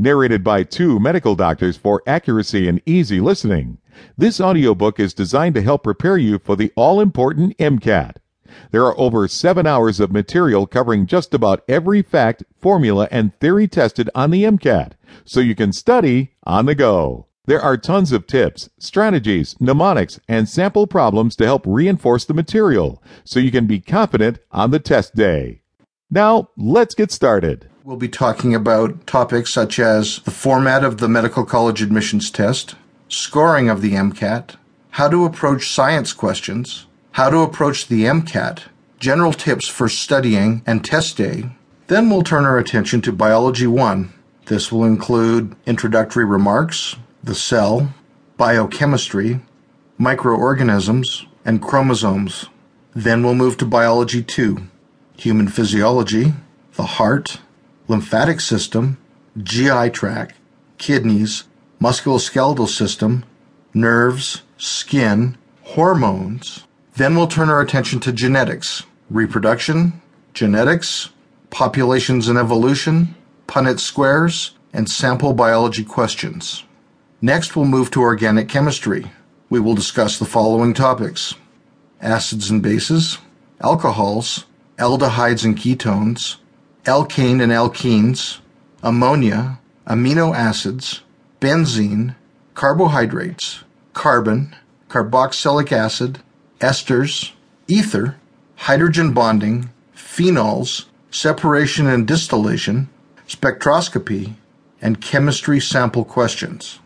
narrated by two medical doctors for accuracy and easy listening. This audiobook is designed to help prepare you for the all important MCAT. There are over seven hours of material covering just about every fact, formula, and theory tested on the MCAT, so you can study on the go. There are tons of tips, strategies, mnemonics, and sample problems to help reinforce the material, so you can be confident on the test day. Now, let's get started. We'll be talking about topics such as the format of the medical college admissions test, scoring of the MCAT, how to approach science questions, how to approach the MCAT, general tips for studying and test day. Then we'll turn our attention to Biology 1. This will include introductory remarks, the cell, biochemistry, microorganisms, and chromosomes. Then we'll move to Biology 2, human physiology, the heart, lymphatic system, GI tract, kidneys, musculoskeletal system, nerves, skin, hormones. Then we'll turn our attention to genetics, reproduction, genetics, populations and evolution, Punnett squares, and sample biology questions. Next, we'll move to organic chemistry. We will discuss the following topics acids and bases, alcohols, aldehydes and ketones, alkane and alkenes, ammonia, amino acids, benzene, carbohydrates, carbon, carboxylic acid, esters, ether, hydrogen bonding, phenols, separation and distillation, spectroscopy, and chemistry sample questions.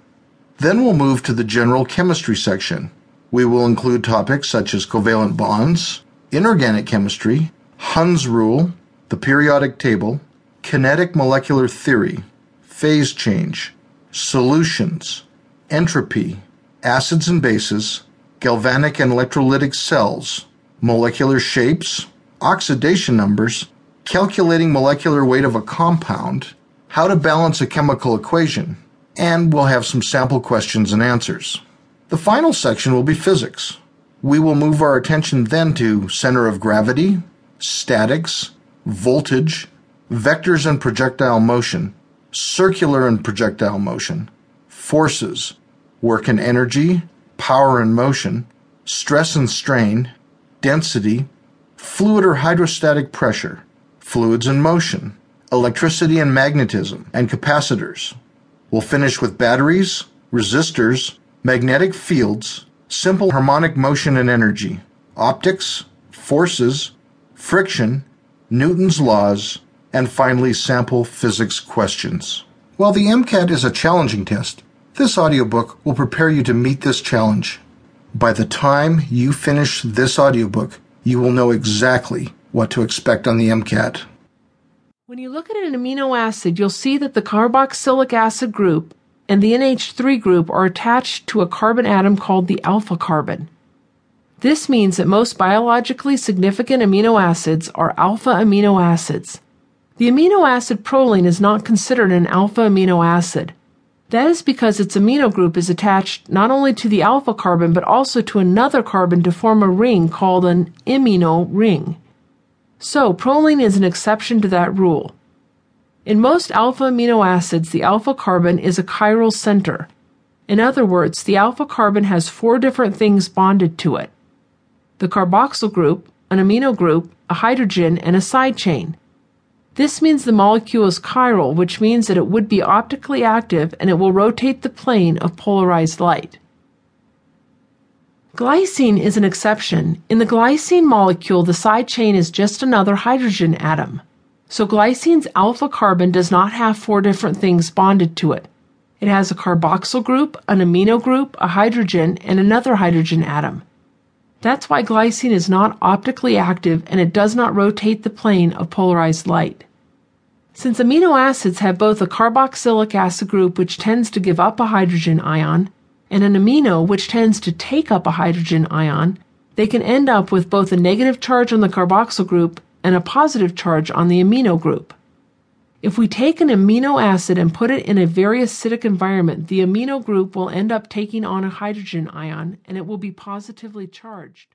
Then we'll move to the general chemistry section. We will include topics such as covalent bonds, inorganic chemistry, Hund's rule, the periodic table, kinetic molecular theory, phase change, solutions, entropy, acids and bases, galvanic and electrolytic cells, molecular shapes, oxidation numbers, calculating molecular weight of a compound, how to balance a chemical equation, and we'll have some sample questions and answers. The final section will be physics. We will move our attention then to center of gravity, statics, voltage, vectors and projectile motion, circular and projectile motion, forces, work and energy, power and motion, stress and strain, density, fluid or hydrostatic pressure, fluids and motion, electricity and magnetism, and capacitors. We'll finish with batteries, resistors, magnetic fields, simple harmonic motion and energy, optics, forces, friction, Newton's laws, and finally sample physics questions. While the MCAT is a challenging test, this audiobook will prepare you to meet this challenge. By the time you finish this audiobook, you will know exactly what to expect on the MCAT. When you look at an amino acid, you'll see that the carboxylic acid group and the NH3 group are attached to a carbon atom called the alpha carbon. This means that most biologically significant amino acids are alpha amino acids. The amino acid proline is not considered an alpha amino acid. That is because its amino group is attached not only to the alpha carbon but also to another carbon to form a ring called an imino ring. So, proline is an exception to that rule. In most alpha amino acids, the alpha carbon is a chiral center. In other words, the alpha carbon has four different things bonded to it the carboxyl group, an amino group, a hydrogen, and a side chain. This means the molecule is chiral, which means that it would be optically active and it will rotate the plane of polarized light. Glycine is an exception. In the glycine molecule, the side chain is just another hydrogen atom. So glycine's alpha carbon does not have four different things bonded to it. It has a carboxyl group, an amino group, a hydrogen, and another hydrogen atom. That's why glycine is not optically active and it does not rotate the plane of polarized light. Since amino acids have both a carboxylic acid group which tends to give up a hydrogen ion and an amino which tends to take up a hydrogen ion, they can end up with both a negative charge on the carboxyl group and a positive charge on the amino group. If we take an amino acid and put it in a very acidic environment, the amino group will end up taking on a hydrogen ion and it will be positively charged.